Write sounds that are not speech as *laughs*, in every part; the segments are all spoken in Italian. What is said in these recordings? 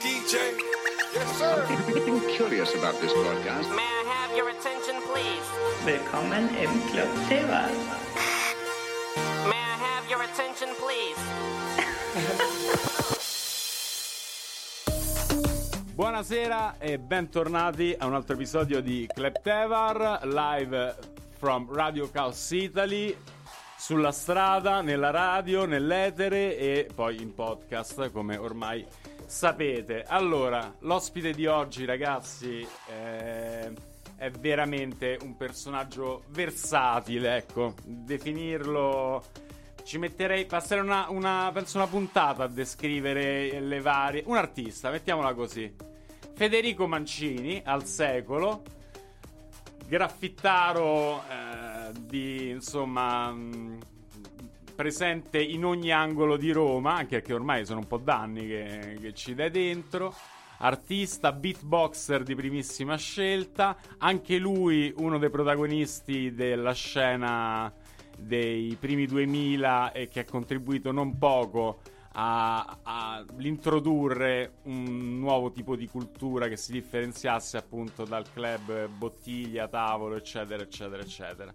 DJ. Yes, sir. I'm curious about this broadcast. May I have your attention, please? Willkommen im Club Fever. May I have your attention, please? *laughs* Buonasera e bentornati a un altro episodio di Club Tevar live from Radio Chaos Italy sulla strada, nella radio, nell'etere e poi in podcast come ormai sapete. Allora, l'ospite di oggi ragazzi eh, è veramente un personaggio versatile, ecco, definirlo ci metterei, passerei una, una, penso una puntata a descrivere le varie. Un artista, mettiamola così. Federico Mancini, al secolo, graffittaro eh, di insomma. Mh, presente in ogni angolo di Roma, anche perché ormai sono un po' d'anni che, che ci dai dentro. Artista, beatboxer di primissima scelta, anche lui uno dei protagonisti della scena dei primi 2000 e che ha contribuito non poco all'introdurre un nuovo tipo di cultura che si differenziasse appunto dal club bottiglia, tavolo, eccetera, eccetera, eccetera.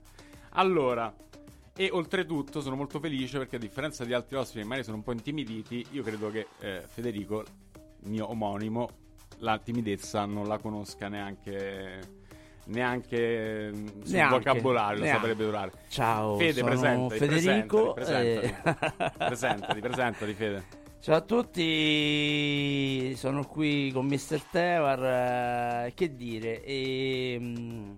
Allora, e oltretutto sono molto felice perché a differenza di altri ospiti che magari sono un po' intimiditi, io credo che eh, Federico, mio omonimo, la timidezza non la conosca neanche neanche sul Neanche, vocabolario neanche. lo saprebbe durare. Ciao, Fede, sono presentati, Federico. presentati, eh, presentati, *laughs* presentati, presentati, Fede. Ciao a tutti, sono qui con Mr. Tevar. eh, che dire? E,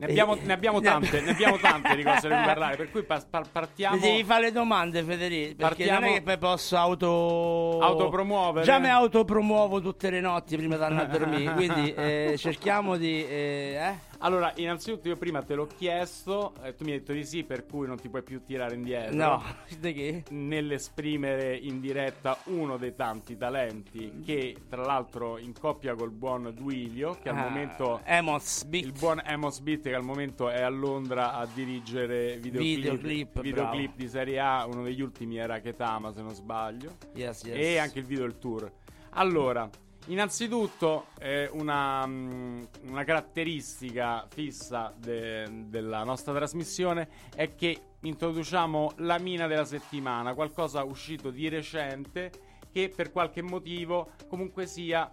Ne abbiamo, ne abbiamo *laughs* tante, ne abbiamo tante di cose da *laughs* parlare, per cui pa- pa- partiamo... Mi devi fare le domande, Federico. Perché Partiamo- non è che poi posso auto. Autopromuovere? Già mi autopromuovo tutte le notti prima di andare a dormire. Quindi *laughs* eh, cerchiamo di. eh, eh? Allora, innanzitutto io prima te l'ho chiesto, e tu mi hai detto di sì, per cui non ti puoi più tirare indietro. No, *laughs* di che? Nell'esprimere in diretta uno dei tanti talenti che, tra l'altro, in coppia col buon Duilio, che al Ah, momento... Amos Beat. Il buon Amos Beat che al momento è a Londra a dirigere videoclip, Videoclip, videoclip di Serie A, uno degli ultimi era Ketama se non sbaglio, Yes, yes. e anche il video del tour. Allora, innanzitutto eh, una, mm, una caratteristica fissa de- della nostra trasmissione è che introduciamo la mina della settimana, qualcosa uscito di recente che per qualche motivo comunque sia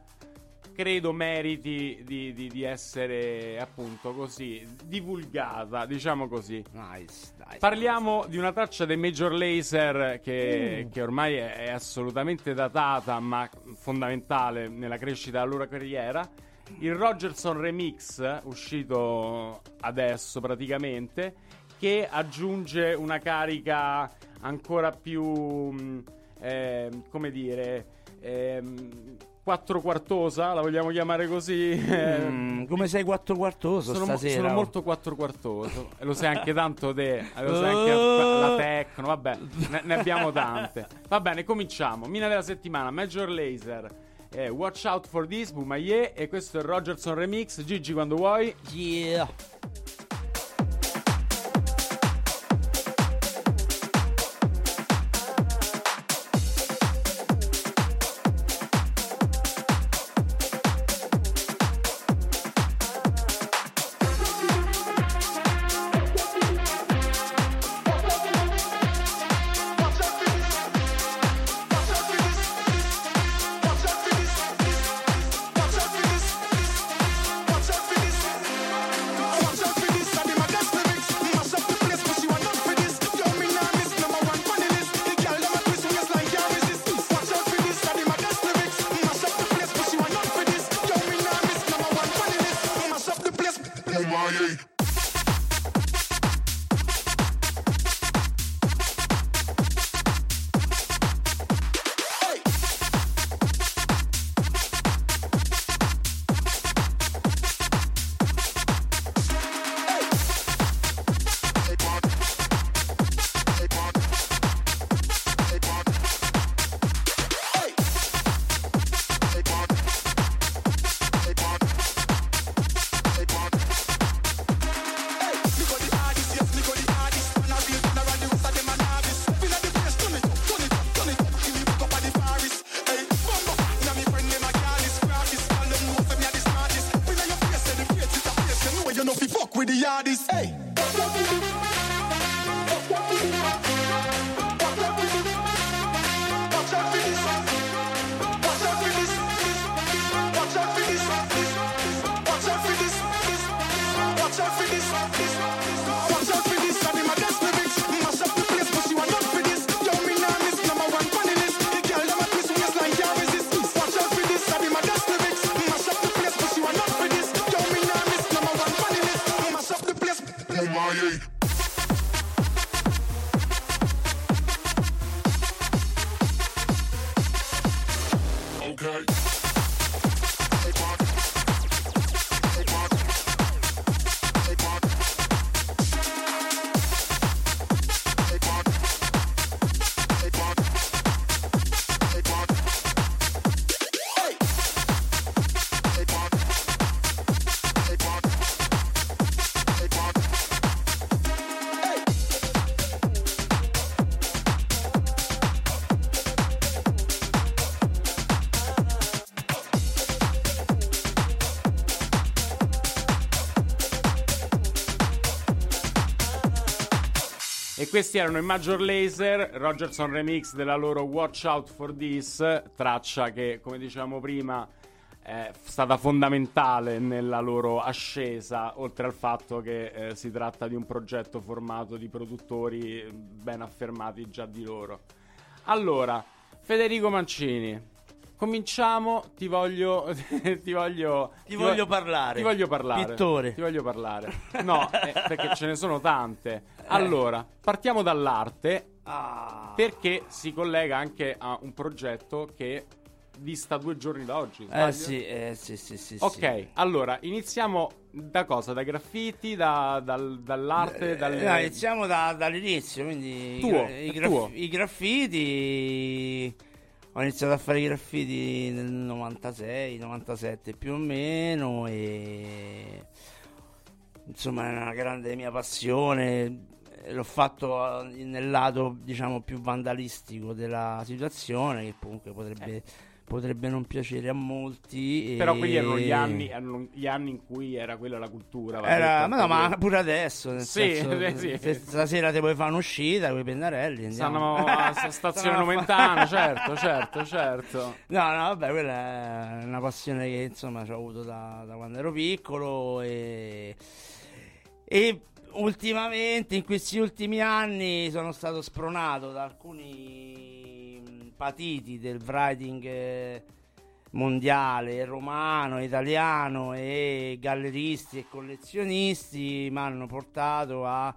credo meriti di, di- di essere appunto così divulgata, diciamo così. Nice, nice. Parliamo di una traccia dei Major Laser che, che ormai è, è assolutamente datata, ma fondamentale nella crescita della loro carriera. Il Rogerson Remix, uscito adesso praticamente, che aggiunge una carica ancora più, ehm, come dire, ehm, quattro quartosa, la vogliamo chiamare così? Mm, come sei quattro quartoso Sono, mo- stasera? sono oh? molto quattroquartoso e lo sai anche tanto te, lo sai anche la tecno, vabbè, ne, ne abbiamo tante. Va bene, cominciamo. Mina della settimana, Major Laser, eh, Watch Out for This, Bumaye e questo è il Rogerson Remix, Gigi quando vuoi. Yeah. Questi erano i Major Laser, Rogerson Remix della loro Watch Out for This, traccia che, come dicevamo prima, è stata fondamentale nella loro ascesa, oltre al fatto che eh, si tratta di un progetto formato di produttori eh, ben affermati già di loro. Allora, Federico Mancini, cominciamo, *laughs* ti voglio... ti voglio... Ti voglio parlare. Ti voglio parlare. Pittore. Ti voglio parlare. No, *laughs* eh, perché ce ne sono tante. Allora, partiamo dall'arte Ah. perché si collega anche a un progetto che dista due giorni da oggi. Eh sbaglio? sì, eh sì, sì, sì. Ok, sì. allora iniziamo da cosa? Da graffiti, da- dal- dall'arte, Eh, dalle... no, iniziamo da- dall'inizio, quindi i Tuo, gra- i, graf- tuo. i graffiti ho iniziato a fare i graffiti nel 96, 97 più o meno e insomma è una grande mia passione. L'ho fatto eh, nel lato diciamo più vandalistico della situazione che comunque potrebbe, potrebbe non piacere a molti. Però e- quelli erano gli anni, erano gli anni in cui era quella la cultura. Era, ma no, ma pure adesso. Nel Sì, senso, eh, sì. se stasera ti puoi fare un'uscita con i pennarelli. Andiamo. *laughs* Stanno a sta stazione Nomentana, certo, certo, certo. No, no, vabbè, quella è una passione che insomma ho avuto da, da quando ero piccolo e, e ultimamente, in questi ultimi anni, sono stato spronato da alcuni patiti del writing eh, mondiale, romano, italiano e galleristi e collezionisti mi hanno portato a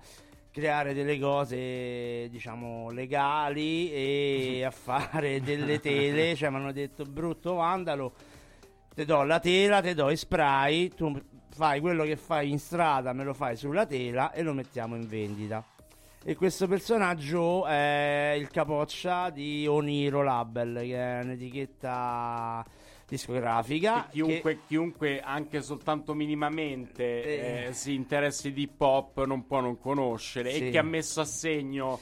creare delle cose diciamo legali e a fare *laughs* delle tele. Cioè mi hanno detto brutto vandalo ti do la tela ti do i spray tu fai quello che fai in strada me lo fai sulla tela e lo mettiamo in vendita e questo personaggio è il capoccia di Oniro Label che è un'etichetta discografica Che chiunque, chiunque anche soltanto minimamente Eh. eh, si interessi di hip hop non può non conoscere Sì. e che ha messo a segno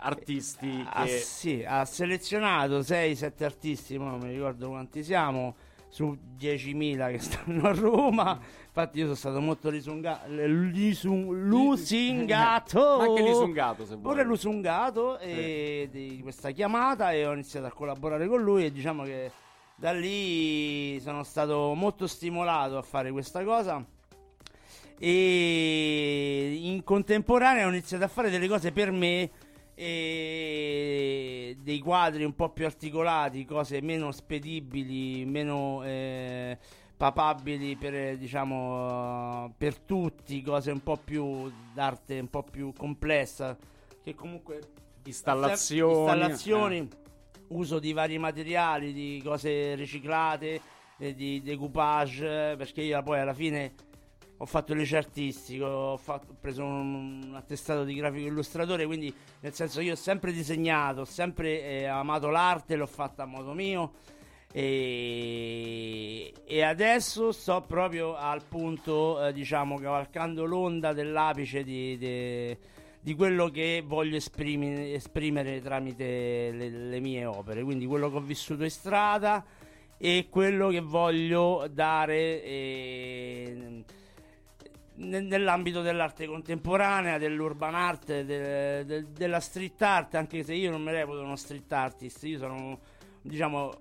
artisti ha, che sì, ha selezionato 6-7 artisti, ma non mi ricordo quanti siamo, su 10.000 che stanno a Roma. Infatti io sono stato molto risunga- lisun- lusingato. *laughs* Anche lisungato, se vuoi. Pure lusungato e di questa chiamata e ho iniziato a collaborare con lui e diciamo che da lì sono stato molto stimolato a fare questa cosa e in contemporanea ho iniziato a fare delle cose per me e dei quadri un po' più articolati, cose meno spedibili, meno eh, papabili per eh, diciamo per tutti, cose un po' più d'arte un po' più complessa che comunque installazioni, installazioni, uso di vari materiali, di cose riciclate, eh, di decoupage, eh, perché io poi alla fine ho fatto il liceo artistico, ho, fatto- ho preso un, un attestato di grafico illustratore, quindi nel senso io ho sempre disegnato, ho sempre eh, amato l'arte, l'ho fatta a modo mio e, e adesso sto proprio al punto, eh, diciamo, cavalcando l'onda dell'apice di, di- di quello che voglio esprimi- esprimere tramite le, le mie opere, quindi quello che ho vissuto in strada e quello che voglio dare eh, ne- nell'ambito dell'arte contemporanea, dell'urban art, de- de- della street art, anche se io non mi reputo uno street artist, io sono diciamo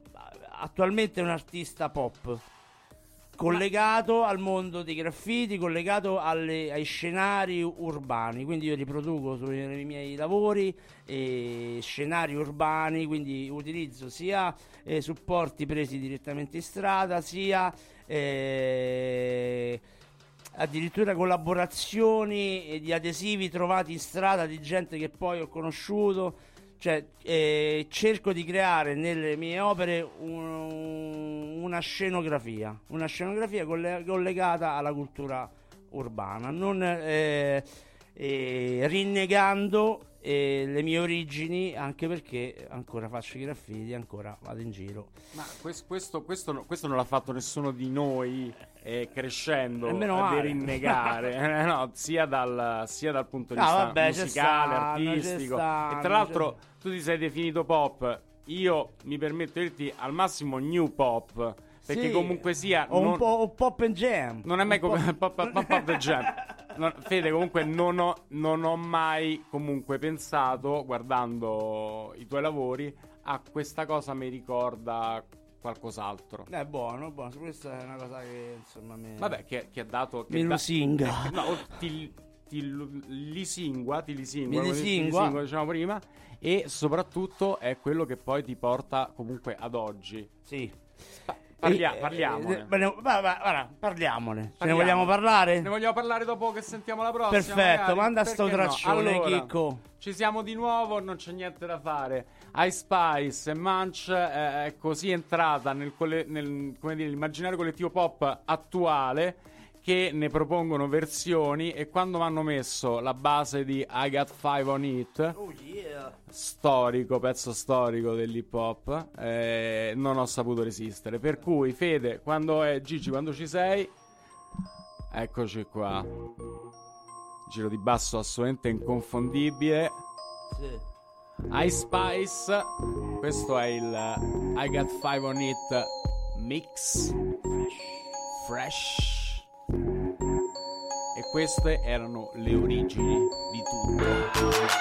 attualmente un artista pop collegato al mondo dei graffiti, collegato alle- ai scenari urbani, quindi io riproduco nei miei lavori eh, scenari urbani, quindi utilizzo sia eh, supporti presi direttamente in strada, sia eh, addirittura collaborazioni di adesivi trovati in strada di gente che poi ho conosciuto. Cioè, eh, cerco di creare nelle mie opere un- una scenografia, una scenografia colle- collegata alla cultura urbana, non eh, eh, rinnegando eh, le mie origini, anche perché ancora faccio i graffiti, ancora vado in giro. Ma questo, questo, questo, questo non l'ha fatto nessuno di noi *laughs* eh, crescendo E a rinnegare, no, sia, dal, sia dal punto di No, vista vabbè, musicale, stanno, artistico. stanno, e tra l'altro tu ti sei definito pop, io mi permetto di dirti al massimo new pop, perché Sì, comunque sia... o un non- po' o pop and jam. Non è mai Un po'- come *laughs* pop, pop, pop the jam. Non- Fede, comunque non ho, non ho mai comunque pensato, guardando i tuoi lavori, a questa cosa mi ricorda qualcos'altro. È buono, buono, questa è una cosa che insomma mi... Vabbè, che, che ha dato... Che Mi da- lusinga. *laughs* no, ti, ti lisingua, ti lisingua, Mi lisingua. lisingua, diciamo prima, e soprattutto è quello che poi ti porta comunque ad oggi. Sì. Parlia- Eh, parliamone. eh, ma ne- va- va- guarda, parliamone. Ce ne Parliamo. vogliamo parlare? Ne vogliamo parlare dopo che sentiamo la prossima? Perfetto, magari? manda sto Perché no? traccione, Allora, Chicco. Ci siamo di nuovo, non c'è niente da fare. Ice Spice e Munch eh, è così entrata nel, colle- nel come dire, l'immaginario collettivo pop attuale che ne propongono versioni e quando mi hanno messo la base di I Got Five on It, Oh yeah. storico, pezzo storico dell'hip hop, eh, non ho saputo resistere. Per cui, Fede, quando è Gigi, quando ci sei, eccoci qua. Giro di basso assolutamente inconfondibile. Sì. Ice Spice, questo è il I Got Five on It mix. Fresh. E queste erano le origini di tutto.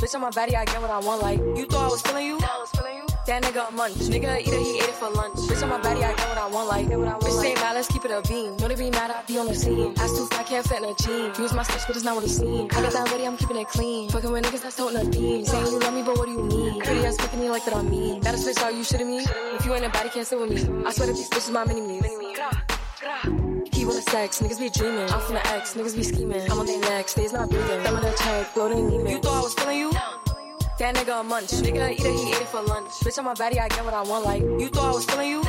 Bitch on my body, I get what I want. Like you thought I was feeling you? That nigga a munch. Nigga eat it, he ate it for lunch. Bitch on my body, I get what I want. Like bitch stay mad, let's keep it a beam. Know they be mad, I be on the scene. Ass too fat, can't fit in a jean. Use my sketch, but it's not what it seems. I got that ready, I'm keeping it clean. Fucking with niggas that's toting a theme. Saying you love me, but what do you mean? Pretty ass picking me like that on me. That is bitch, are you shitting me? If you ain't a body, can't sit with me. I swear that these bitches my mini me. The sex, niggas be dreaming. I'm from the X, niggas be scheming. I'm on their necks, they's not breathing. Them on the check, bloating anemic. You thought I was feeling you? That nigga a munch. Nigga eat it, he ate it for lunch. Bitch on my body, I get what I want. Like you thought I was feeling you?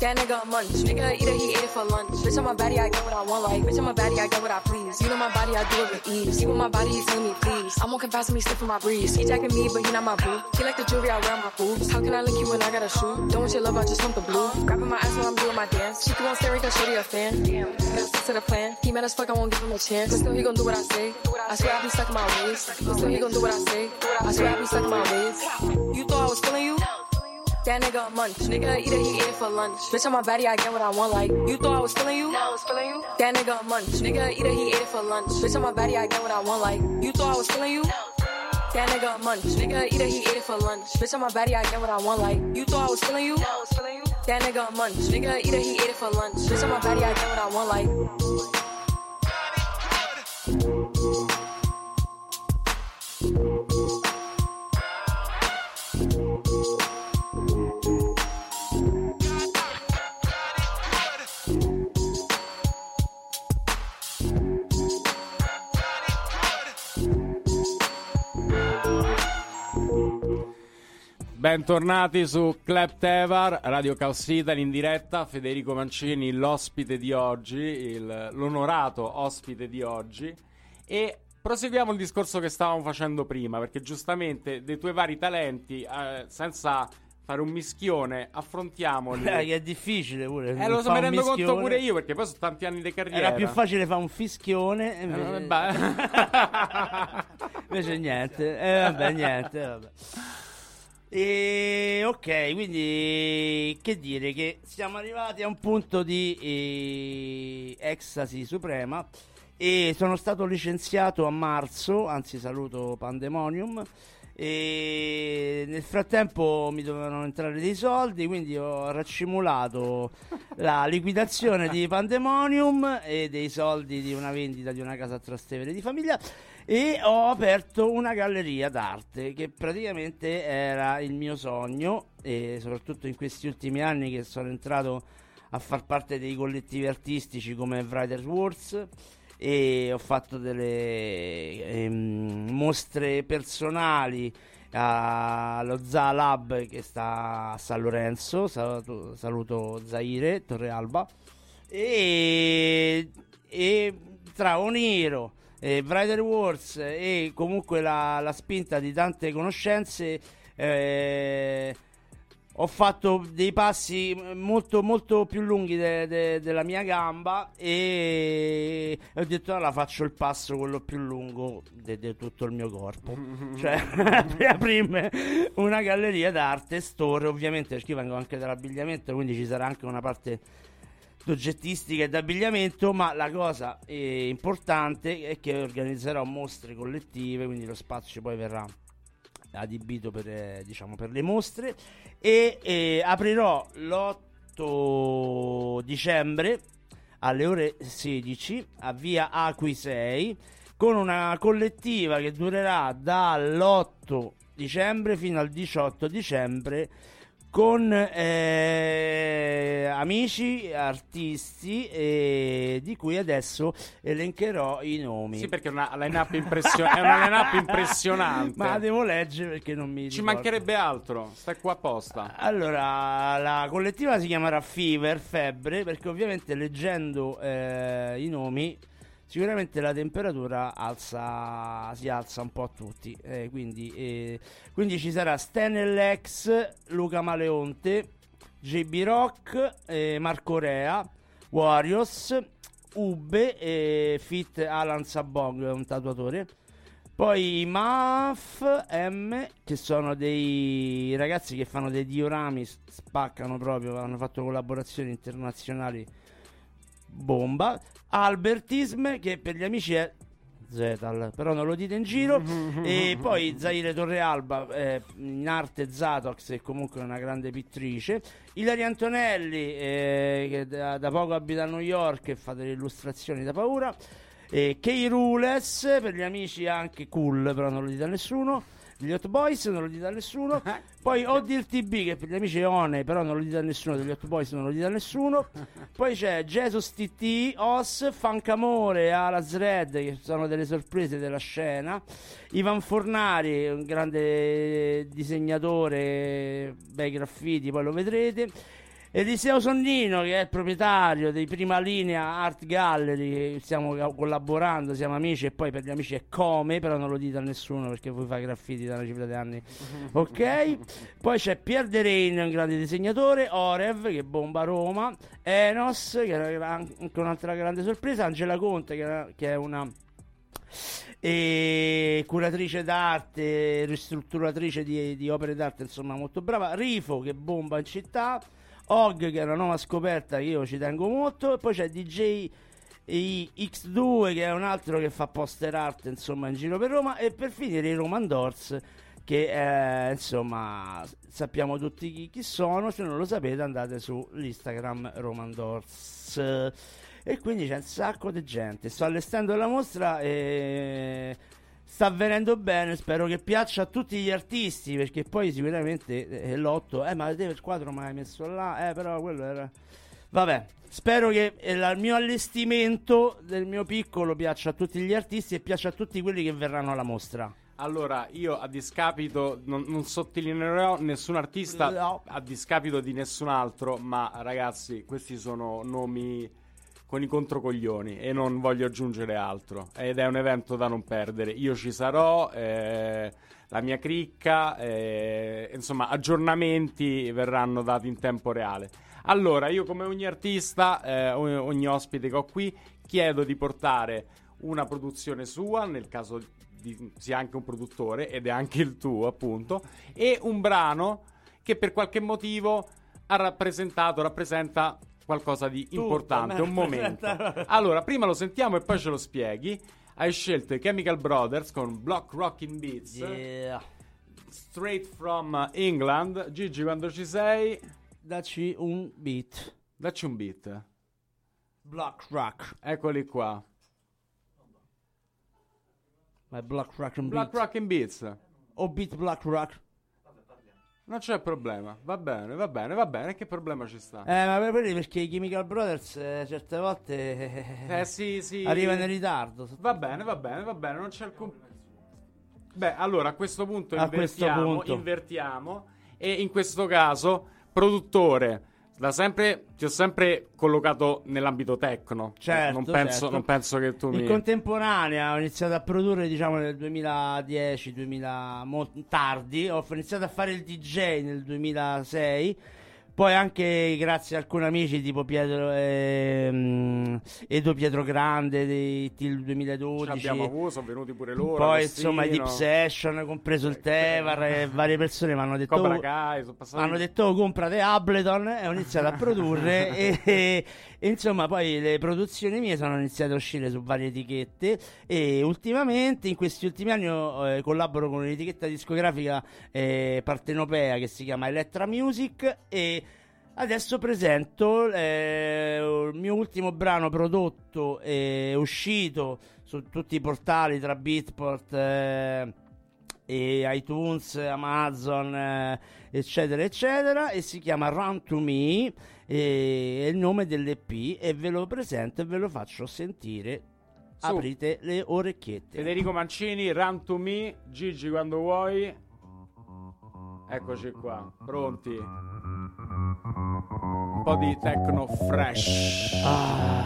That nigga a munch. Nigga eat it, he ate it for lunch. Bitch on my body, I get what I want. Like bitch on my body, I get what I please. You know my body, I do it with ease. See with my body, he's telling me please. I'm on confess me, sniffing my breeze. He jacking me, but he not my boo. He like the jewelry I wear on my boobs. How can I link you when I got a shoe? Don't want your love, I just want the blue. Grabbing my ass while I'm doing my dance. She keep on staring, cause shorty a fan. Damn, stick to the plan. He mad as fuck, I won't give him a chance. But still, he gon' do what I say. I swear I be stuck in my ways. But still, he gon' do what I say. I swear I be stuck in my ways. You thought I was feeling you? That nigga a munch. Nigga eat it, he ate it for lunch. Bitch on my body, I get what I want. Like you thought I was feeling you? i was feeling you That nigga a munch. Nigga eat it, he ate it for lunch. Bitch on my body, I get what I want. Like you thought I was feeling you? That nigga a munch. Nigga eat it, he ate it for lunch. Bitch on my body, I get what I want. Like you thought I was feeling you? That nigga a munch. Nigga eat it, he ate it for lunch. Bitch on my body, I get what I want. Like Bentornati su Club Tevar, Radio Caos Italy in diretta, Federico Mancini, l'ospite di oggi, il- l'onorato ospite di oggi e proseguiamo il discorso che stavamo facendo prima, perché giustamente dei tuoi vari talenti, eh, senza fare un mischione, affrontiamoli. Eh, che è difficile pure. Eh, lo so, mi rendo conto pure io, perché poi sono tanti anni di carriera. Era più facile fare un fischione. Eh, Invece, vabbè. *laughs* invece niente. Eh, vabbè, niente. Vabbè. E, ok, quindi che dire che siamo arrivati a un punto di eh, ecstasy suprema. E sono stato licenziato a marzo, anzi saluto Pandemonium E nel frattempo mi dovevano entrare dei soldi, quindi ho raccimulato *laughs* la liquidazione di Pandemonium e dei soldi di una vendita di una casa a Trastevere di famiglia. E ho aperto una galleria d'arte che praticamente era il mio sogno e soprattutto in questi ultimi anni che sono entrato a far parte dei collettivi artistici come Writers Wars e ho fatto delle ehm, mostre personali allo Za Lab che sta a San Lorenzo. Saluto, saluto Zaire Torre Alba. E, e tra Oniro e Writer Wars e comunque la, la spinta di tante conoscenze eh, ho fatto dei passi molto, molto più lunghi de, de, della mia gamba e ho detto allora faccio il passo quello più lungo di tutto il mio corpo. *laughs* Cioè *laughs* aprirmi una galleria d'arte store ovviamente perché io vengo anche dall'abbigliamento quindi ci sarà anche una parte d'oggettistica e d'abbigliamento ma la cosa eh, importante è che organizzerò mostre collettive quindi lo spazio poi verrà adibito per, eh, diciamo, per le mostre. E eh, aprirò l'8 dicembre alle ore 16 a via Acqui 6 con una collettiva che durerà dall'8 dicembre fino al 18 dicembre con eh, amici, artisti eh, di cui adesso elencherò i nomi. Sì, perché è una line-up, impressio- è una line-up impressionante. Ma devo leggere perché non mi Ci ricordo. mancherebbe altro, stai qua apposta. Allora, la collettiva si chiamerà Fever, Febbre, perché ovviamente leggendo eh, i nomi sicuramente la temperatura alza, si alza un po' a tutti. Eh, quindi, eh, quindi ci sarà Stenellex, Luca Maleonte, JB Rock, eh, Marco Rea, Warriors, Ube, Fit Alan Sabong, un tatuatore. Poi Maf M, che sono dei ragazzi che fanno dei diorami, spaccano proprio, hanno fatto collaborazioni internazionali bomba. Albertism, che per gli amici è Zetal, però non lo dite in giro. e poi Zaire Torrealba, eh, in arte Zatox, è comunque una grande pittrice. Ilaria Antonelli, eh, che da, da poco abita a New York e fa delle illustrazioni da paura. E Kay Rules, per gli amici anche cool, però non lo dite a nessuno. Gli Hot Boys non lo dite a nessuno. Poi Odir TB che per gli amici è One, però non lo dite a nessuno. Degli Hot Boys non lo dite a nessuno. *laughs* Poi c'è Jesus TT, Os, Fancamore, Alas Red, che sono delle sorprese della scena. Ivan Fornari, un grande disegnatore, bei graffiti, poi lo vedrete. Eliseo Sonnino che è il proprietario di Prima Linea Art Gallery, stiamo co- collaborando, siamo amici e poi per gli amici è come, però non lo dite a nessuno perché voi fate graffiti da una cifra di anni. *laughs* Ok? Poi c'è Pierre De Rein, un grande disegnatore, Orev che bomba Roma, Enos che è anche un'altra grande sorpresa, Angela Conte che è- che è una e curatrice d'arte, ristrutturatrice di, di opere d'arte, insomma molto brava. Rifo che bomba in città, Og che è una nuova scoperta che io ci tengo molto, e poi c'è DJ X2 che è un altro che fa poster art insomma in giro per Roma e per finire i Roman Doors che eh, insomma sappiamo tutti chi, chi sono, se non lo sapete andate su l'Instagram Roman Doors e quindi c'è un sacco di gente. Sto allestendo la mostra e sta avvenendo bene. Spero che piaccia a tutti gli artisti perché poi sicuramente è l'otto. Eh, ma te il quadro mai messo là? Eh, però quello era. Vabbè, spero che eh, il mio allestimento del mio piccolo piaccia a tutti gli artisti e piaccia a tutti quelli che verranno alla mostra. Allora, io a discapito, non, non sottolineerò nessun artista No. a discapito di nessun altro, ma ragazzi, questi sono nomi con i controcoglioni e non voglio aggiungere altro. Ed è un evento da non perdere. Io ci sarò, eh, la mia cricca, eh, insomma, aggiornamenti verranno dati in tempo reale. Allora, io come ogni artista, eh, ogni, ospite che ho qui, chiedo di portare una produzione sua, nel caso di, sia anche un produttore, ed è anche il tuo, appunto, e un brano che per qualche motivo ha rappresentato, rappresenta qualcosa di importante, me un momento. *laughs* Allora, prima lo sentiamo e poi ce lo spieghi. Hai scelto i Chemical Brothers con Block Rockin' Beats. Yeah. straight from England. Gigi, quando ci sei, Dacci un beat. dacci un beat. Black Rock. Eccoli qua. Ma Black Rock and Black beat. Rockin' Beats. O beat Black Rock. Non c'è problema. Va bene, va bene, va bene. Che problema ci sta? Eh, ma perché i Chemical Brothers eh, certe volte Eh sì, sì. arrivano in ritardo. Va bene, va bene, va bene, non c'è alcun... Beh, allora a questo punto A questo invertiamo, punto. invertiamo e in questo caso produttore da sempre ti ho sempre collocato nell'ambito tecno. Certo, non penso, certo. non penso che tu In mi contemporanea ho iniziato a produrre diciamo nel 2010, 2000, mo- tardi, ho iniziato a fare il DJ nel 2006, poi anche grazie a alcuni amici tipo Pietro, ehm, Edo Pietro Grande di Till ci 2012. abbiamo avuto, sono venuti pure loro. Poi Agostino, insomma i Deep Session, compreso il Tevar e *laughs* varie persone mi hanno detto Cobra "Oh, Kai, sono passati hanno detto "Oh, comprate Ableton e ho iniziato a produrre *laughs* e, insomma poi le produzioni mie sono iniziate a uscire su varie etichette e ultimamente in questi ultimi anni eh, collaboro con un'etichetta discografica eh, partenopea che si chiama Electra Music e adesso presento eh, il mio ultimo brano prodotto e uscito su tutti i portali tra Beatport eh, e iTunes, Amazon, eh, eccetera, eccetera, e si chiama Run to Me, e è il nome dell'EP, e ve lo presento e ve lo faccio sentire. Su. Aprite le orecchiette. Federico Mancini, Run to Me, Gigi quando vuoi. Eccoci qua, pronti. Un po' di techno fresh. Ah.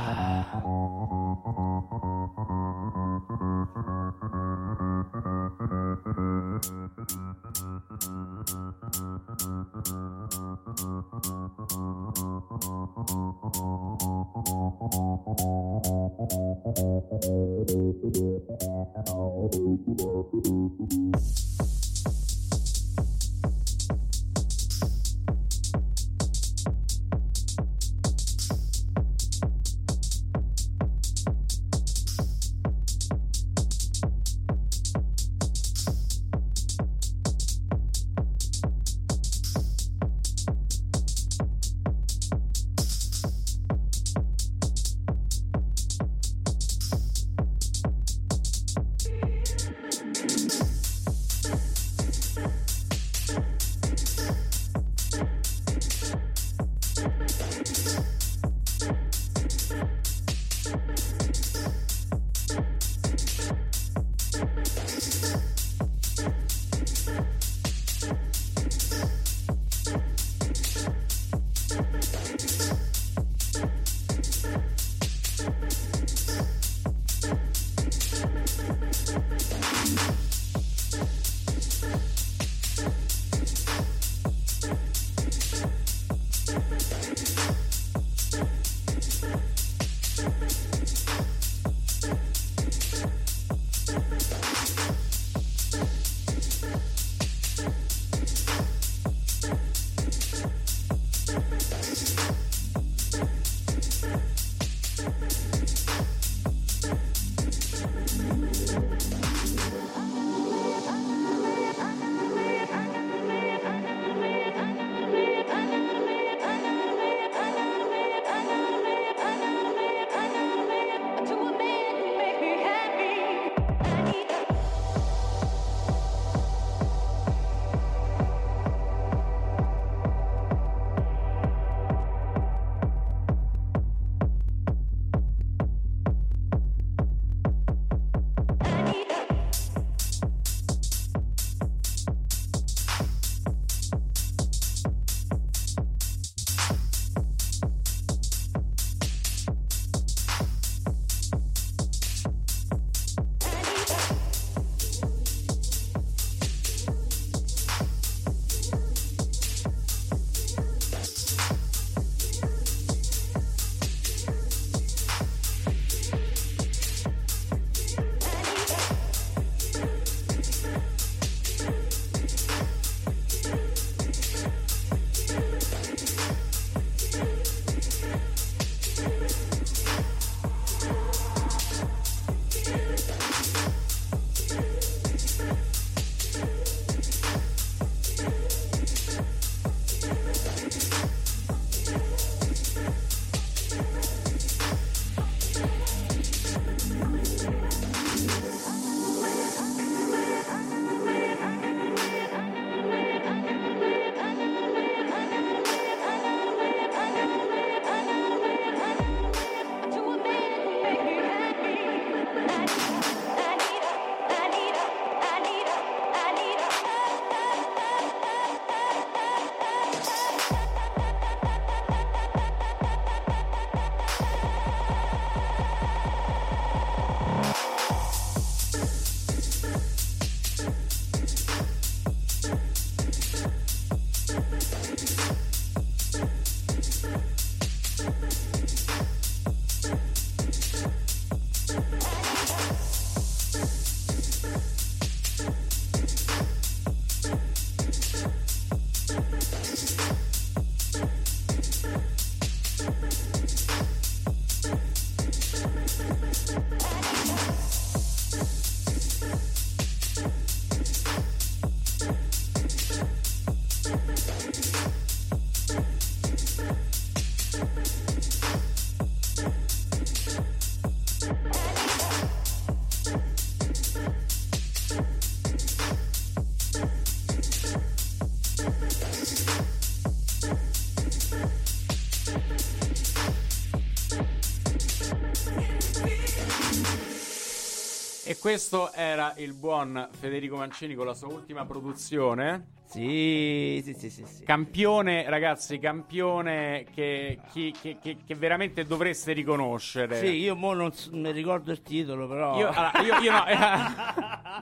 Questo era il buon Federico Mancini con la sua ultima produzione. Sì, sì, sì, sì. sì. Campione, ragazzi, campione che, chi- che- che- che veramente dovreste riconoscere. Sì, io mo non s- mi ricordo il titolo, però. Io, allora, io, io no, eh,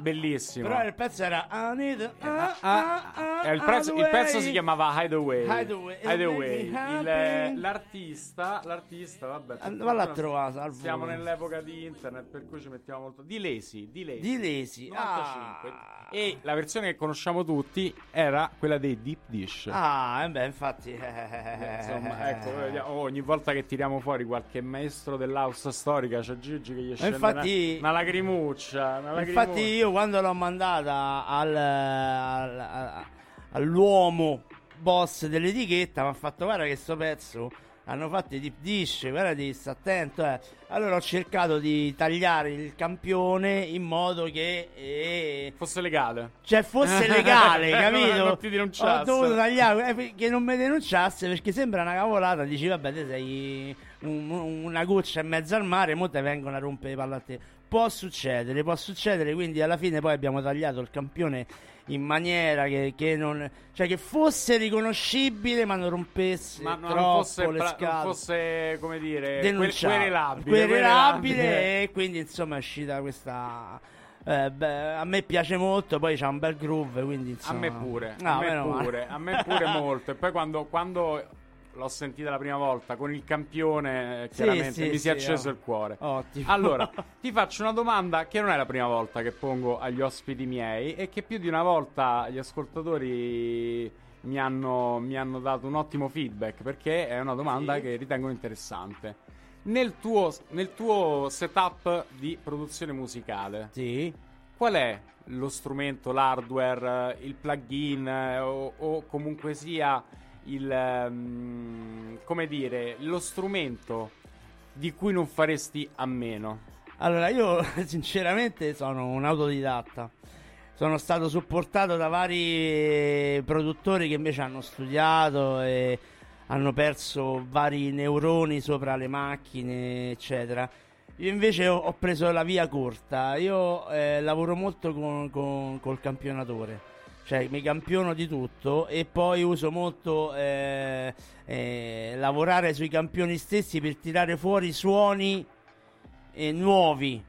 bellissimo. Però il pezzo era I need a- Ah, ah, ah, eh, il, prezzo- il pezzo si chiamava Hideaway. Hideaway. Hideaway. Il- l'artista, l'artista, vabbè. Valla a Salvo. Siamo nell'epoca di internet, per cui ci mettiamo molto. Di Lesi, di Lesi. Di Lesi. 95. Ah. E la versione che conosciamo tutti era quella dei Deep Dish. Ah, eh beh, infatti. Eh, *laughs* Insomma, ecco, *laughs* oh, ogni volta che tiriamo fuori qualche maestro dell'house storica c'è Gigi che gli scende infatti- una, una lacrimuccia, una Infatti, lacrimuccia. Io quando l'ho mandata al, al- a- all'uomo boss dell'etichetta, mi ha fatto guarda che sto pezzo. Hanno fatto i deep dish, guarda di sta attento. eh." Allora ho cercato di tagliare il campione in modo che eh, fosse legale. cioè fosse legale, *laughs* capito? Non. Ho dovuto tagliare eh, che non mi denunciasse perché sembra una cavolata. Dici, vabbè, te sei un- una goccia in mezzo al mare, mo te vengono a rompere le palle a te. Può succedere, può succedere. Quindi alla fine poi abbiamo tagliato il campione in maniera che, che non cioè che fosse riconoscibile ma non rompesse Ma non fosse, le scale non fosse come dire, querelabile. Querelabile, e quindi insomma è uscita questa eh, beh, a me piace molto poi c'ha un bel groove quindi A insomma me pure, No, a me pure, a me pure molto. E poi quando, quando l'ho sentita la prima volta con il campione, eh, Sì, chiaramente sì, mi si sì, è acceso oh. il cuore. Ottimo. Allora, *laughs* ti faccio una domanda che non è la prima volta che pongo agli ospiti miei e che più di una volta gli ascoltatori mi hanno, mi hanno dato un ottimo feedback perché è una domanda Sì. che ritengo interessante. Nel tuo, nel tuo setup di produzione musicale, sì qual è lo strumento, l'hardware, il plugin eh, o, o comunque sia il ehm, come dire, lo strumento di cui non faresti a meno? Allora, io *laughs* sinceramente sono un autodidatta. Sono stato supportato da vari produttori che invece hanno studiato e hanno perso vari neuroni sopra le macchine, eccetera. Io invece ho, ho preso la via corta. Io eh, lavoro molto con, con- col campionatore. Cioè, mi campiono di tutto e poi uso molto eh, eh, lavorare sui campioni stessi per tirare fuori suoni eh, nuovi.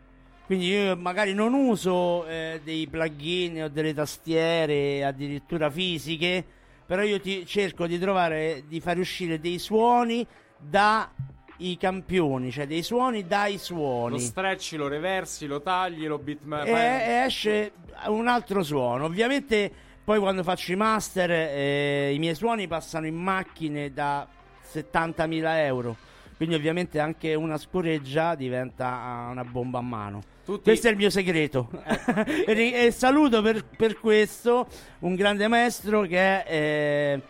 Quindi io magari non uso eh, dei plugin o delle tastiere addirittura fisiche, però io ti cerco di trovare, di fare uscire dei suoni dai campioni, cioè dei suoni dai Lo suoni. stretchi, lo reversi, lo tagli, lo bitmap. E, e esce un altro suono. Ovviamente poi quando faccio i master eh, i miei suoni passano in macchine da 70.000 euro. Quindi ovviamente anche una scoreggia diventa ah, una bomba a mano. Tutti- Questo è il mio segreto. *laughs* e, ri- e saluto per, per questo un grande maestro che è eh,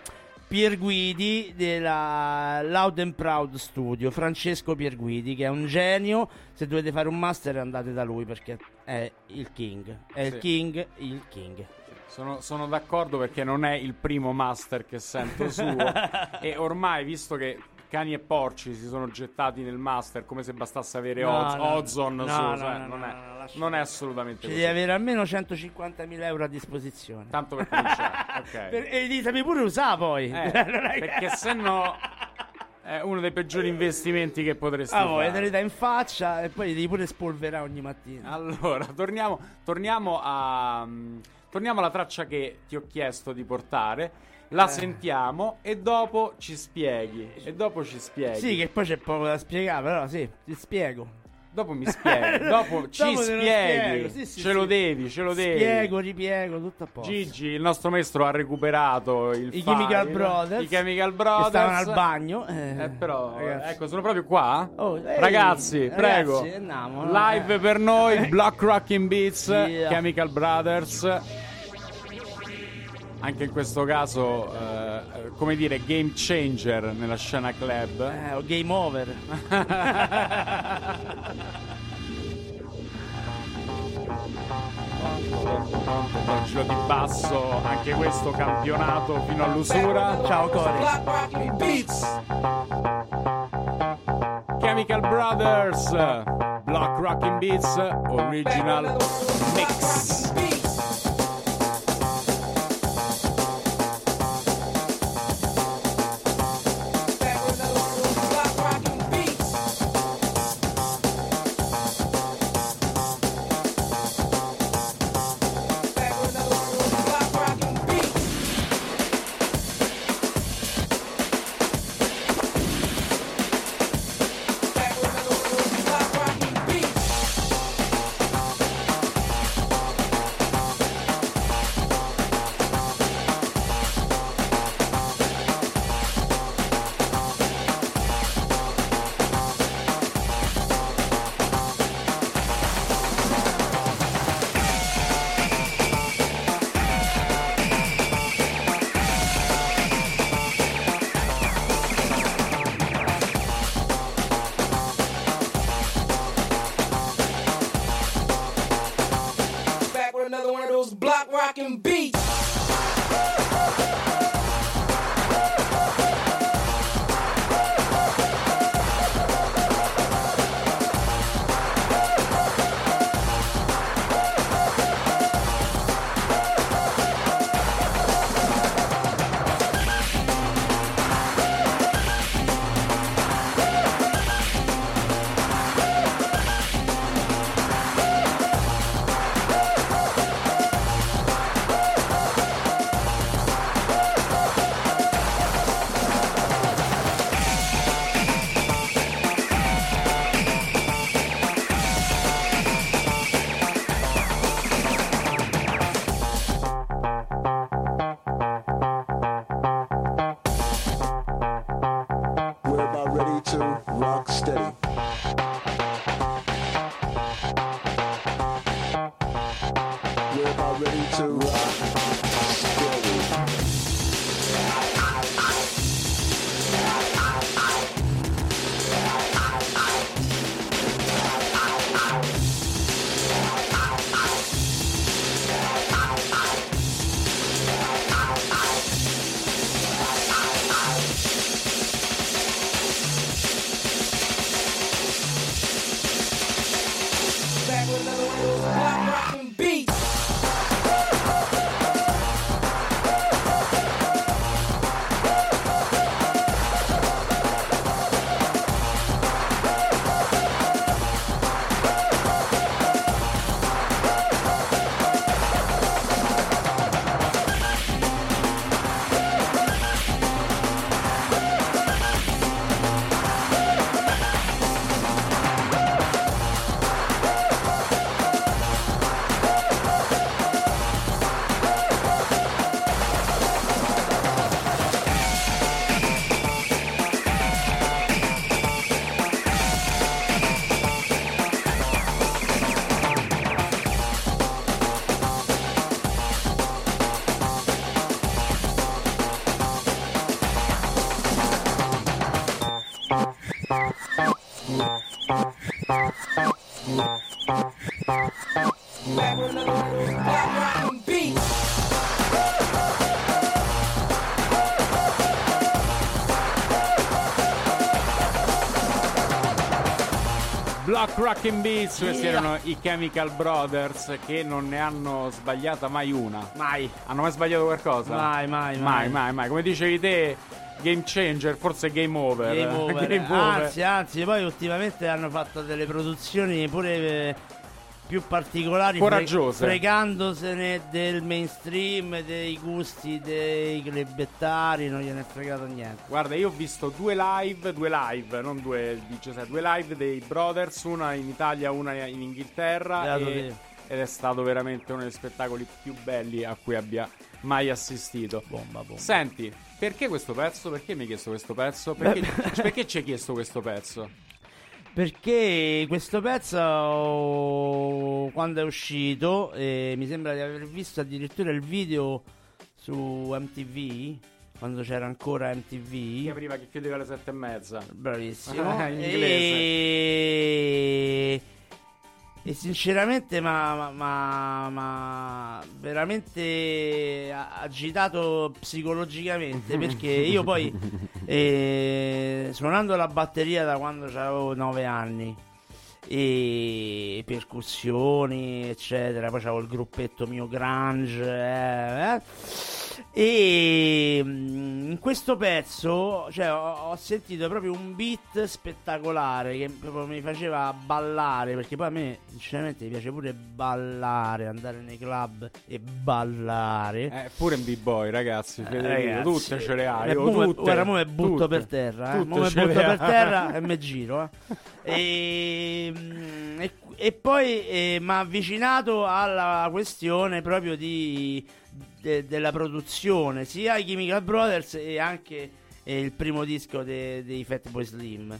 Pier Guidi della Loud and Proud Studio, Francesco Pier Guidi, che è un genio. Se dovete fare un master andate da lui perché è il king. È Sì. il king, il king. Sono, sono d'accordo perché non è il primo master che sento suo. *laughs* e ormai, visto che cani e porci si sono gettati nel master come se bastasse avere No, Oz- no, Ozone no, su, no, cioè, no, non, no, è, non è assolutamente Ci così. devi avere almeno 150.000 euro a disposizione. Tanto per cominciare, ok. *laughs* Per- e li devi pure usare poi. Eh, *laughs* perché se no è uno dei peggiori investimenti che potresti Ah, te fare. li dai in faccia e poi li devi pure spolverare ogni mattina. Allora, torniamo, torniamo a. torniamo alla traccia che ti ho chiesto di portare. Eh. La sentiamo e dopo ci spieghi. E dopo ci spieghi. Sì, che poi c'è poco da spiegare, però sì, ti spiego. Dopo mi spieghi. *laughs* dopo ci Dopo spieghi. sì, sì, ce sì. lo devi, ce lo devi. Spiego, ripiego, tutto a posto. Gigi, il nostro maestro, ha recuperato il I file, Chemical Brothers. I Chemical Che Brothers. stavano al bagno. Eh, Eh, però, ragazzi. ecco, sono proprio qua. Oh, ehi, ragazzi, prego. ragazzi, andiamo, no? Live Eh. per noi, Block Rocking Beats, Yeah. Chemical Brothers. Anche in questo caso, eh, come dire, game changer nella scena club. Eh, oh, game over. Giro di basso, anche questo campionato fino all'usura. Ciao Cori. Chemical Brothers, Block Rockin' Beats Original Mix. Block Rockin' Beats, questi erano i Chemical Brothers che non ne hanno sbagliata mai una. Mai, Hanno mai sbagliato qualcosa? mai, mai, Mai, mai, mai. Come dicevi te, game changer, forse game over. Game *laughs* over. Game over. Anzi, anzi, poi ultimamente hanno fatto delle produzioni pure eh, più particolari, Coraggiose. fregandosene del mainstream, dei gusti dei clubettari, non gliene è fregato niente. Guarda, io ho visto due live, due live, non due, dice, due live dei Brothers, una in Italia, una in Inghilterra. E- ed è stato veramente uno degli spettacoli più belli a cui abbia mai assistito. Bomba, bomba. Senti, perché questo pezzo? Perché mi hai chiesto questo pezzo? Perché, *laughs* perché ci hai chiesto questo pezzo? Perché questo pezzo quando è uscito, eh, mi sembra di aver visto addirittura il video su MTV, quando c'era ancora Che MTV. apriva che chiudeva alle sette e mezza. Bravissimo. *laughs* In e... e sinceramente ma, ma, ma- veramente agitato psicologicamente perché io poi *laughs* eh, suonando la batteria da quando avevo 9 anni e percussioni, eccetera. Poi c'avevo il gruppetto mio grunge. eh, eh. E mm, in questo pezzo cioè, ho, ho sentito proprio un beat spettacolare che proprio mi faceva ballare. Perché poi a me, sinceramente, piace pure ballare, andare nei club e ballare. Eh, pure un b-boy, ragazzi. Eh, Federico, ragazzi, tutte eh, oh, mo me- tutte, guarda, mo butto tutte, per terra, eh. Mo butto per terra e me *laughs* giro. eh. E, mm, e- e poi mi ha avvicinato alla questione proprio di, de- della produzione, sia i Chemical Brothers e anche eh, il primo disco de- dei Fatboy Slim.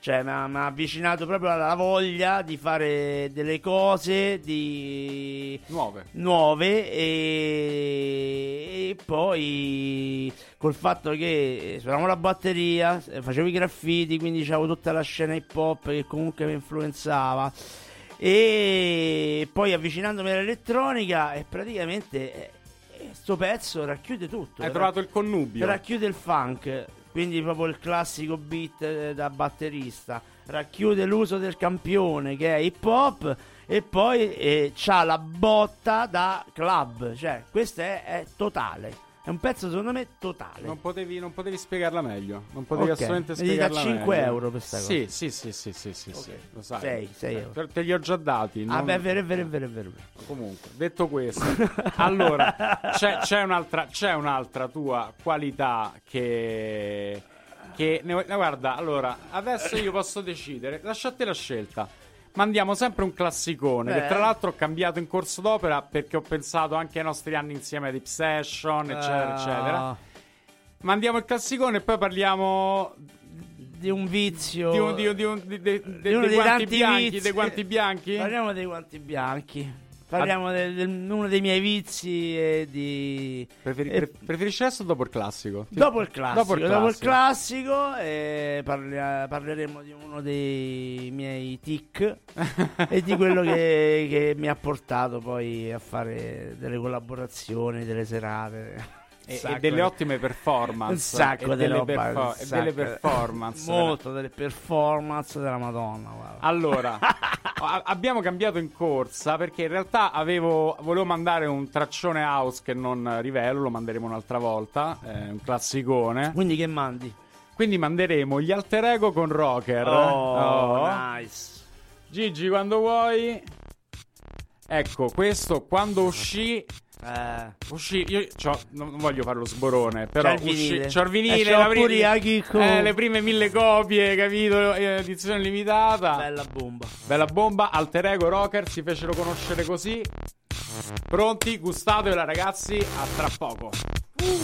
Cioè, mi ha avvicinato proprio alla voglia di fare delle cose di Nuove. nuove e, e poi col fatto che suonavo la batteria, eh, facevo i graffiti, quindi c'avevo tutta la scena hip hop che comunque mi influenzava e poi avvicinandomi all'elettronica e praticamente eh, eh, sto pezzo racchiude tutto. Hai trovato il connubio. racchiude il funk, quindi proprio il classico beat eh, da batterista, racchiude l'uso del campione che è hip hop e poi eh, c'ha la botta da club, cioè questo è, è totale, è un pezzo secondo me totale. Non potevi, non potevi spiegarla meglio. Non potevi Ok. assolutamente Mi dite a spiegarla 5 meglio. euro per sta cosa. Sì, sì, sì, sì, sì, sì, sì, Ok. lo sai. Sei, sei Eh, euro. te- Te li ho già dati. Ah non- beh, è vero, è vero, è vero, è vero. Comunque, detto questo, allora c'è, c'è un'altra, c'è un'altra tua qualità che. che ne, guarda, allora adesso io posso decidere, lasciate la scelta. Mandiamo sempre un classicone che Eh. tra l'altro ho cambiato in corso d'opera perché ho pensato anche ai nostri anni insieme ad Session, eccetera, Ah, eccetera. Mandiamo il classicone e poi parliamo Di un vizio. di, un, di, un- di, un- di- de- de- di uno dei tanti bianchi, vizi. dei guanti bianchi. Parliamo dei guanti bianchi. Parliamo di uno dei miei vizi e di... Preferi- e- pre- preferisci adesso o dopo il classico? Dopo il classico, Dopo il dopo il classico. classico, eh, parlia- parleremo di uno dei miei tic *laughs* e di quello che, che mi ha portato poi a fare delle collaborazioni, delle serate. E, e sacco delle ottime performance. un sacco e delle, roba, perfo- un e delle sacco- performance. molto delle performance della Madonna. guarda. Allora, *laughs* a- abbiamo cambiato in corsa perché in realtà avevo, volevo mandare un traccione house che non rivelo, lo manderemo un'altra volta, eh, un classicone. Quindi che mandi? Quindi manderemo gli alter ego con rocker. Oh, Oh. nice. Gigi, quando vuoi. Ecco, questo quando uscì Eh, Uscì, io c'ho- non voglio fare lo sborone, però C'è il vinile. uscì, c'ho il vinile, Eh, c'ho la pri- pure io, Chicco. eh, le prime mille copie, capito? Eh, Edizione limitata. bella bomba. Bella bomba, alter ego rocker, si fecero conoscere così. Pronti? Gustatevela ragazzi, a tra poco. E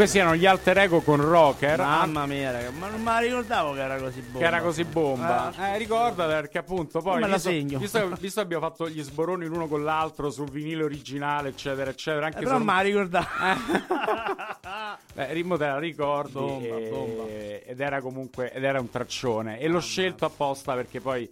questi erano gli alter ego con Rocker. Mamma mia, raga, ma non me la ricordavo che era così bomba. Che era così bomba. Eh. Eh, ricordate perché appunto poi Me la visto, segno. visto, visto che abbiamo fatto gli sboroni l'uno con l'altro sul vinile originale, eccetera, eccetera. Anche Eh, però se me la ricordavo. *laughs* Beh, Rimmo te la ricordi Bomba, e- bomba. ed era comunque ed era un traccione e l'ho scelto apposta perché poi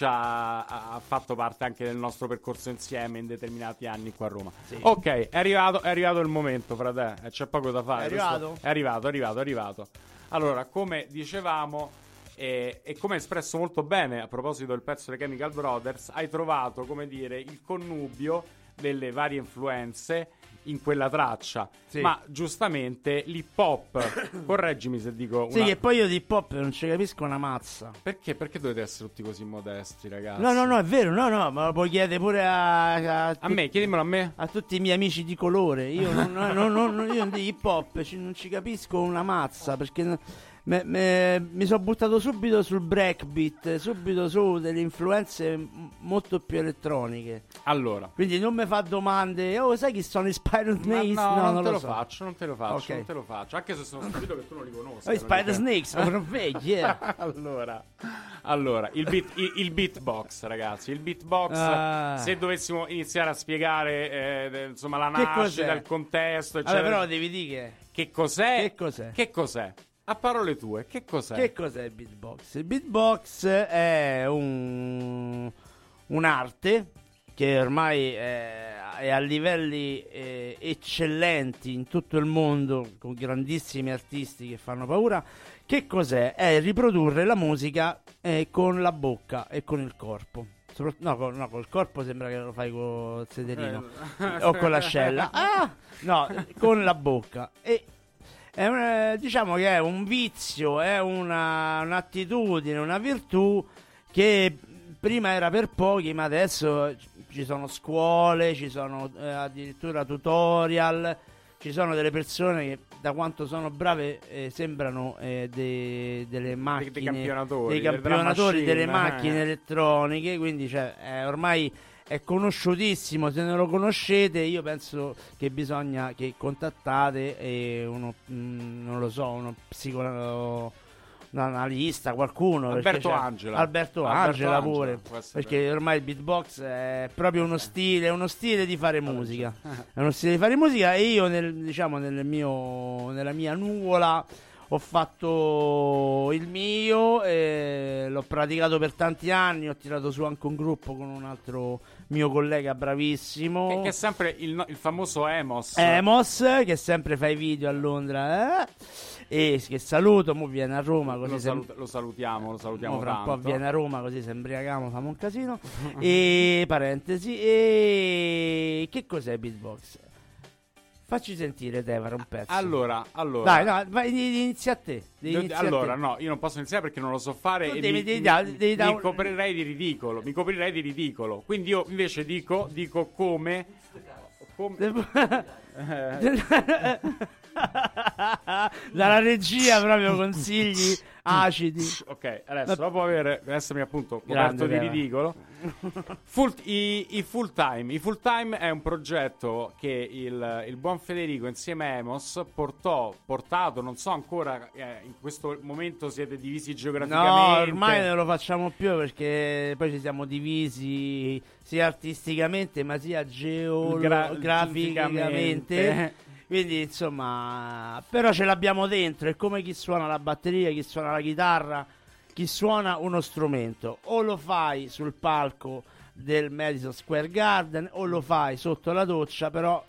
ha, ha fatto parte anche del nostro percorso insieme in determinati anni qua a Roma. Ok, è arrivato, è arrivato il momento, frate, eh, c'è poco da fare. È arrivato? È arrivato, è arrivato, è arrivato. Allora, come dicevamo eh, e come hai espresso molto bene a proposito del pezzo dei Chemical Brothers, hai trovato, come dire, il connubio delle varie influenze in quella traccia. Sì. Ma giustamente l'hip hop, *coughs* correggimi se dico una... Sì, che poi io di hip hop non ci capisco una mazza. Perché? Perché dovete essere tutti così modesti, ragazzi? No, no, no, è vero, no, no, ma lo puoi chiedere pure a, a, A me, chiedimelo a me. a tutti i miei amici di colore. Io non, *laughs* no, no, no, io di hip hop non ci capisco una mazza perché me- me- mi sono buttato subito sul breakbeat, subito su delle influenze molto più elettroniche. Allora, Quindi non mi fa domande, oh, sai chi sono i Spider Snakes? no, non, te lo, so. faccio, non te lo faccio, Ok. non te lo faccio. Anche se sono stupito che tu non li conosci. Oh, i Spider Snakes, ma non vedi, eh. *laughs* allora, allora il, beat- il- il beatbox, ragazzi. Il beatbox, Ah. se dovessimo iniziare a spiegare eh, insomma, la nascita, il contesto, eccetera. però devi dire Che cos'è? Che cos'è? Che cos'è? A parole tue, che cos'è? che cos'è il beatbox? Il beatbox è un, un'arte che ormai è, è a livelli eh, eccellenti in tutto il mondo, con grandissimi artisti che fanno paura. Che cos'è? È riprodurre la musica eh, con la bocca e con il corpo. No, con, no, col corpo sembra che lo fai col sederino Eh. o con l'ascella. *laughs* Ah! No, con la bocca. E è un- eh, diciamo che è un vizio, è una- un'attitudine, una virtù che prima era per pochi, ma adesso ci sono scuole, ci sono eh, addirittura tutorial, ci sono delle persone che da quanto sono brave eh, sembrano eh, de- delle macchine, dei campionatori, dei campionatori delle machine, eh. macchine elettroniche, quindi cioè, ormai è conosciutissimo, se non lo conoscete io penso che bisogna che contattate uno, mm, non lo so, uno psicologo, un analista, qualcuno. Alberto Angela. Alberto, Alberto Angela Angela, pure, essere perché ormai il beatbox è proprio uno stile, è uno stile di fare musica. *laughs* È uno stile di fare musica e io nel, diciamo, nel mio, nella mia nuvola ho fatto il mio, e l'ho praticato per tanti anni, ho tirato su anche un gruppo con un altro mio collega bravissimo. Che, che è sempre il, il famoso Emos. Emos, che sempre fa i video a Londra, eh? e che saluto, mo viene a Roma così lo, sem- salut- lo salutiamo, lo salutiamo Mo fra un po' tanto. viene a Roma così se imbriachiamo famo un casino *laughs* e parentesi e che cos'è beatbox? Facci sentire Tevar un pezzo Allora, allora. Dai no vai, inizia a te Io- iniziare a allora, te. no, io non posso iniziare perché non lo so fare Tu e devi- mi, devi mi- da- devi da- mi coprirei di ridicolo. Mi coprirei di ridicolo. Quindi io invece dico, dico come. come *laughs* dalla regia proprio consigli *laughs* acidi ok, adesso dopo aver essermi appunto Grande coperto di Teva. ridicolo, full- i, i full time. I full time è un progetto che il, il buon Federico insieme a Emos portò, portato, non so ancora, eh, in questo momento siete divisi No, geograficamente. ormai non lo facciamo più perché poi ci siamo divisi sia artisticamente ma sia Gra- geograficamente. geograficamente. Quindi insomma, però ce l'abbiamo dentro, è come chi suona la batteria, chi suona la chitarra, chi suona uno strumento. O lo fai sul palco del Madison Square Garden o lo fai sotto la doccia, però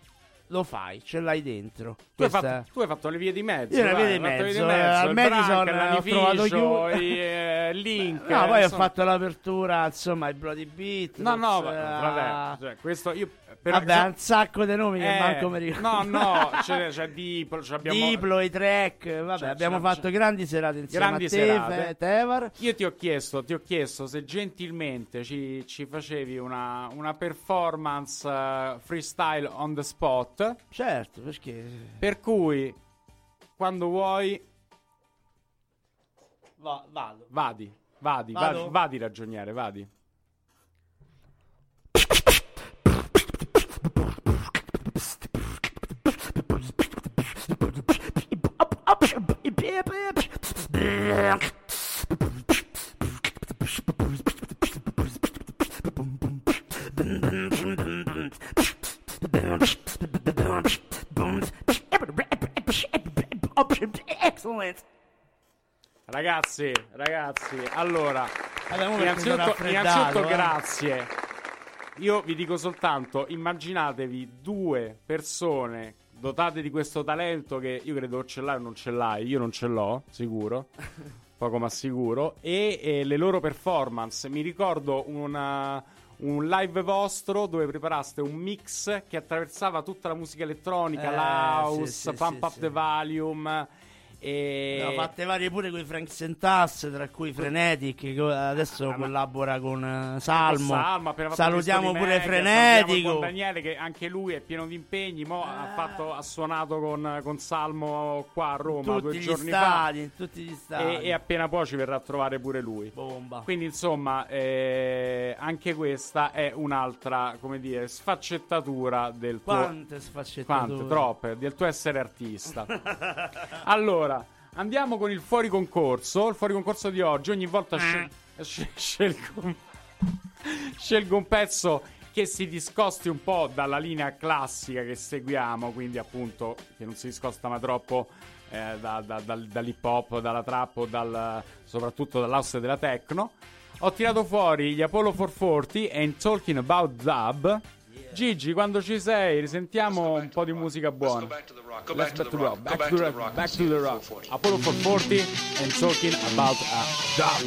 lo fai, ce l'hai dentro. Tu hai, Questa è- fatto, tu hai fatto le vie di mezzo. Io le vie di hai mezzo, vie di eh, il Madison, Branca, eh, ho trovato chiu- i, eh, Link. No, poi ho insomma. fatto l'apertura, insomma, i Bloody Beat. No, no, eh, vabbè, cioè, questo io... per- Vabbè, un sacco di nomi che Eh, manco mi ricordo. No, no, *laughs* c'è, c'è Diplo, c'è abbiamo... Diplo, i track, vabbè, Cioè, abbiamo c'è- fatto c'è- grandi serate insieme Grandi a te, serate. Fe- Tevar. Io ti ho chiesto, ti ho chiesto se gentilmente ci, ci facevi una, una performance eh, freestyle on the spot, Certo, perché per cui quando vuoi Va- vado. vadi, vadi, Vado? vadi, vadi ragioniere, vadi. *laughs* Ragazzi, ragazzi, allora, innanzitutto, innanzitutto eh. grazie. Io vi dico soltanto, immaginatevi due persone dotate di questo talento che io credo ce l'hai o non ce l'hai, io non ce l'ho, sicuro, *laughs* poco ma sicuro, e, e le loro performance. Mi ricordo una- un live vostro dove preparaste un mix che attraversava tutta la musica elettronica, Eh, l'house, sì, sì, pump sì, up the volume. E... Ne ho fatte varie pure con i Frank Sentas, tra cui Frenetic, che adesso collabora con eh, Salmo. Fatto Salutiamo pure il Frenetico. Daniele che anche lui è pieno di impegni. Mo ha, fatto- ha suonato con, con Salmo qua a Roma tutti due giorni stadi, in tutti gli fa. stadi. E, e appena poi ci verrà a trovare pure lui. Bomba. Quindi, insomma, eh, anche questa è un'altra, come dire, sfaccettatura del tuo. Quante sfaccettature. Quante, troppe, del tuo essere artista. *laughs* allora, andiamo con il fuori concorso. Il fuori concorso di oggi, ogni volta scel- scel- scelgo, scelgo un pezzo che si discosti un po' dalla linea classica che seguiamo, quindi appunto che non si discosta ma troppo eh, da- da- dal- dall'hip hop, dalla trap o dal, soprattutto dall'house della techno. Ho tirato fuori gli Apollo 440 and Talking About Dub. Gigi, quando ci sei, risentiamo un po' di musica buona. Let's back to the rock. Back to the rock. back to the rock. Apollo 440 and talking about a dub.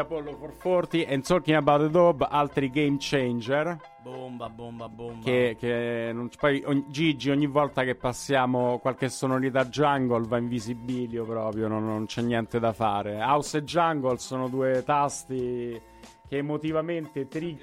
Apollo 440 and Talking About the Dub, altri game changer. Bomba, bomba, bomba. Che, che non- poi ogni- Gigi ogni volta che passiamo qualche sonorità jungle va in visibilio proprio, non, non c'è niente da fare. House e jungle sono due tasti che emotivamente tri-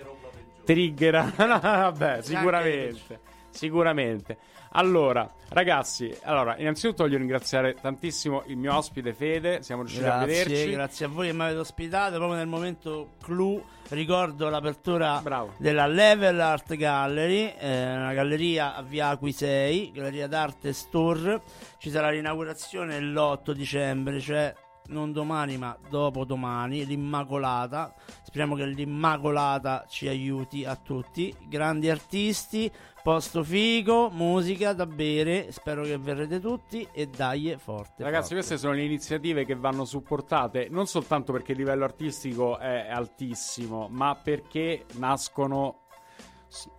triggerano. *laughs* Vabbè, sicuramente. Sicuramente. Allora, ragazzi, allora, innanzitutto voglio ringraziare tantissimo il mio ospite Fede, siamo riusciti a Grazie, vederci. grazie a voi che mi avete ospitato proprio nel momento clou. Ricordo l'apertura Bravo. della Level Art Gallery, eh, una galleria a via 6, galleria d'arte Store. Ci sarà l'inaugurazione l'8 dicembre, cioè non domani ma dopodomani, l'Immacolata. Speriamo che l'Immacolata ci aiuti a tutti. Grandi artisti, posto figo, musica da bere. Spero che verrete tutti e dai forte. Ragazzi, forte. queste sono le iniziative che vanno supportate non soltanto perché il livello artistico è altissimo, ma perché nascono.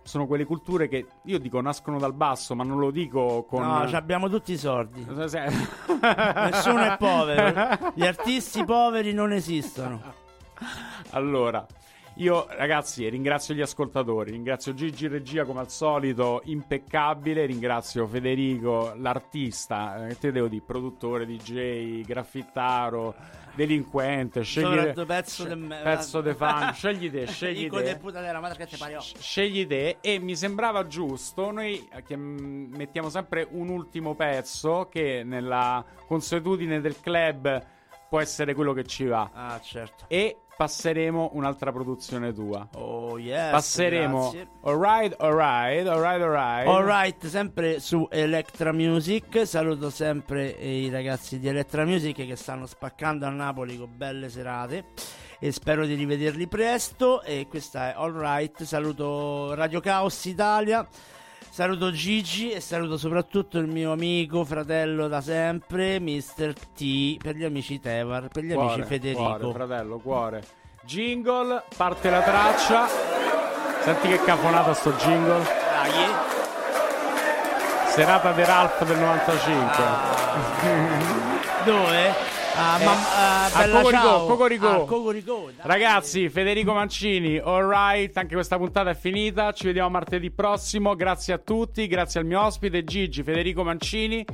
Sono quelle culture che io dico nascono dal basso, ma non lo dico con. No, abbiamo tutti i sordi. *laughs* Nessuno è povero. Gli artisti poveri non esistono. Allora, io ragazzi ringrazio gli ascoltatori, ringrazio Gigi Regia come al solito, impeccabile, ringrazio Federico, l'artista, eh, te devo dire, produttore, DJ, graffittaro, delinquente, scegli Soprattutto pezzo de me- pezzo de fan, *laughs* scegli te, scegli te. puta della madre che te. Scegli te e mi sembrava giusto, noi che, mm, mettiamo sempre un ultimo pezzo che nella consuetudine del club può essere quello che ci va Ah, certo. e passeremo un'altra produzione tua. Oh, yes. Passeremo grazie. Alright, alright, alright, alright. Alright, sempre su Electra Music. Saluto sempre i ragazzi di Electra Music che stanno spaccando a Napoli con belle serate. E spero di rivederli presto. E questa è Alright. Saluto Radio Caos Italia. Saluto Gigi e saluto soprattutto il mio amico, fratello da sempre, Mr. T, per gli amici Tevar, per gli Cuore, amici Federico. Cuore, fratello, cuore. Jingle, parte la traccia. Senti che cafonata sto jingle. Dai. Serata di Ralph del 95. Dove? A, Eh, mam- a Cocorico. Cocorico. A Cocorico. Ragazzi, Federico Mancini, alright, anche questa puntata è finita. Ci vediamo martedì prossimo. Grazie a tutti, grazie al mio ospite Gigi, Federico Mancini.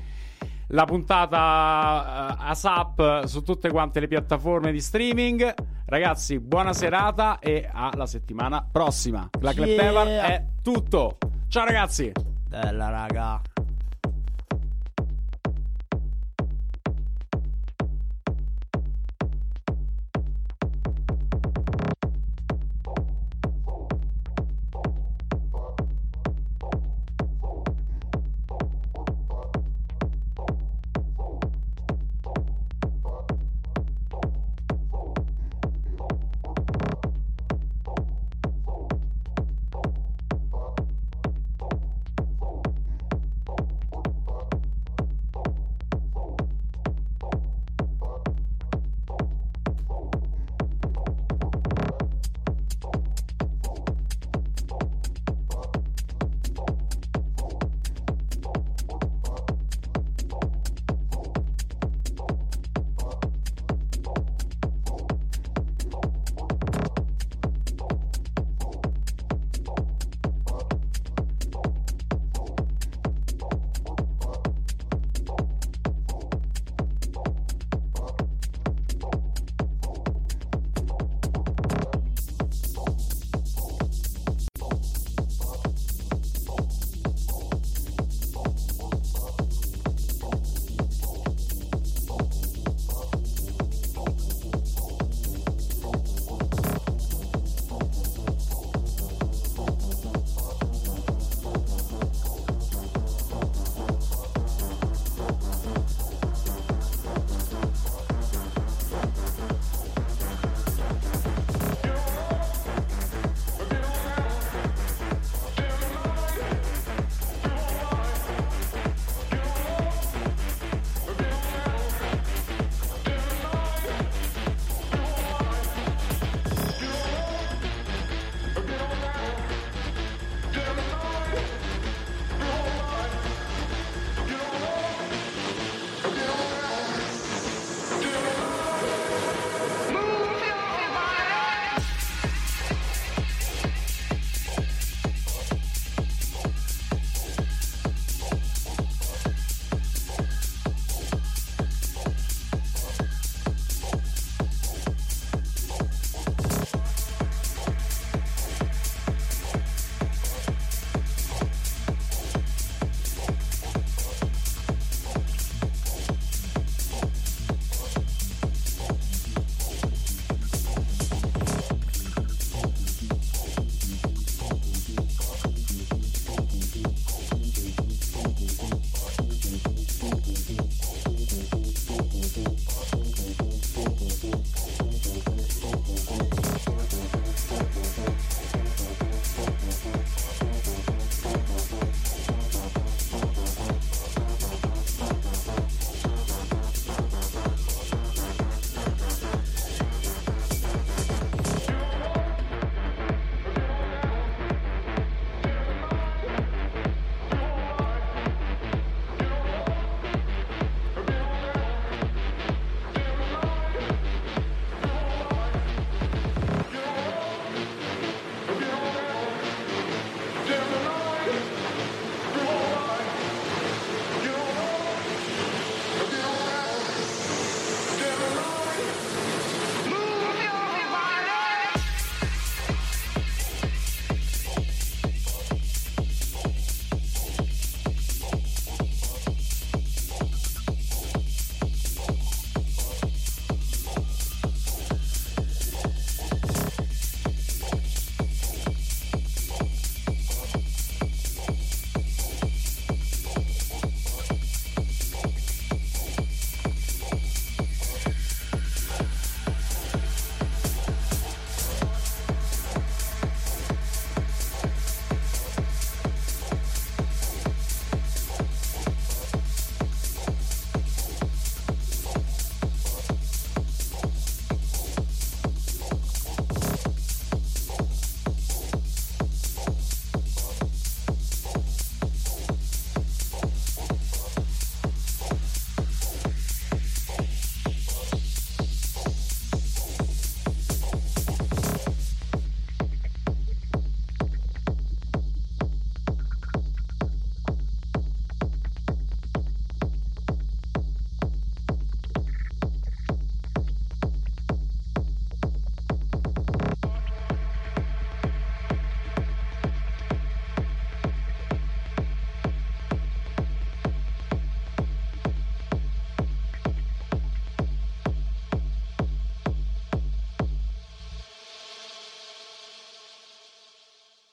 La puntata eh, ASAP su tutte quante le piattaforme di streaming. Ragazzi, buona serata e alla settimana prossima. La Yeah. Tevar è tutto. Ciao ragazzi. Bella raga.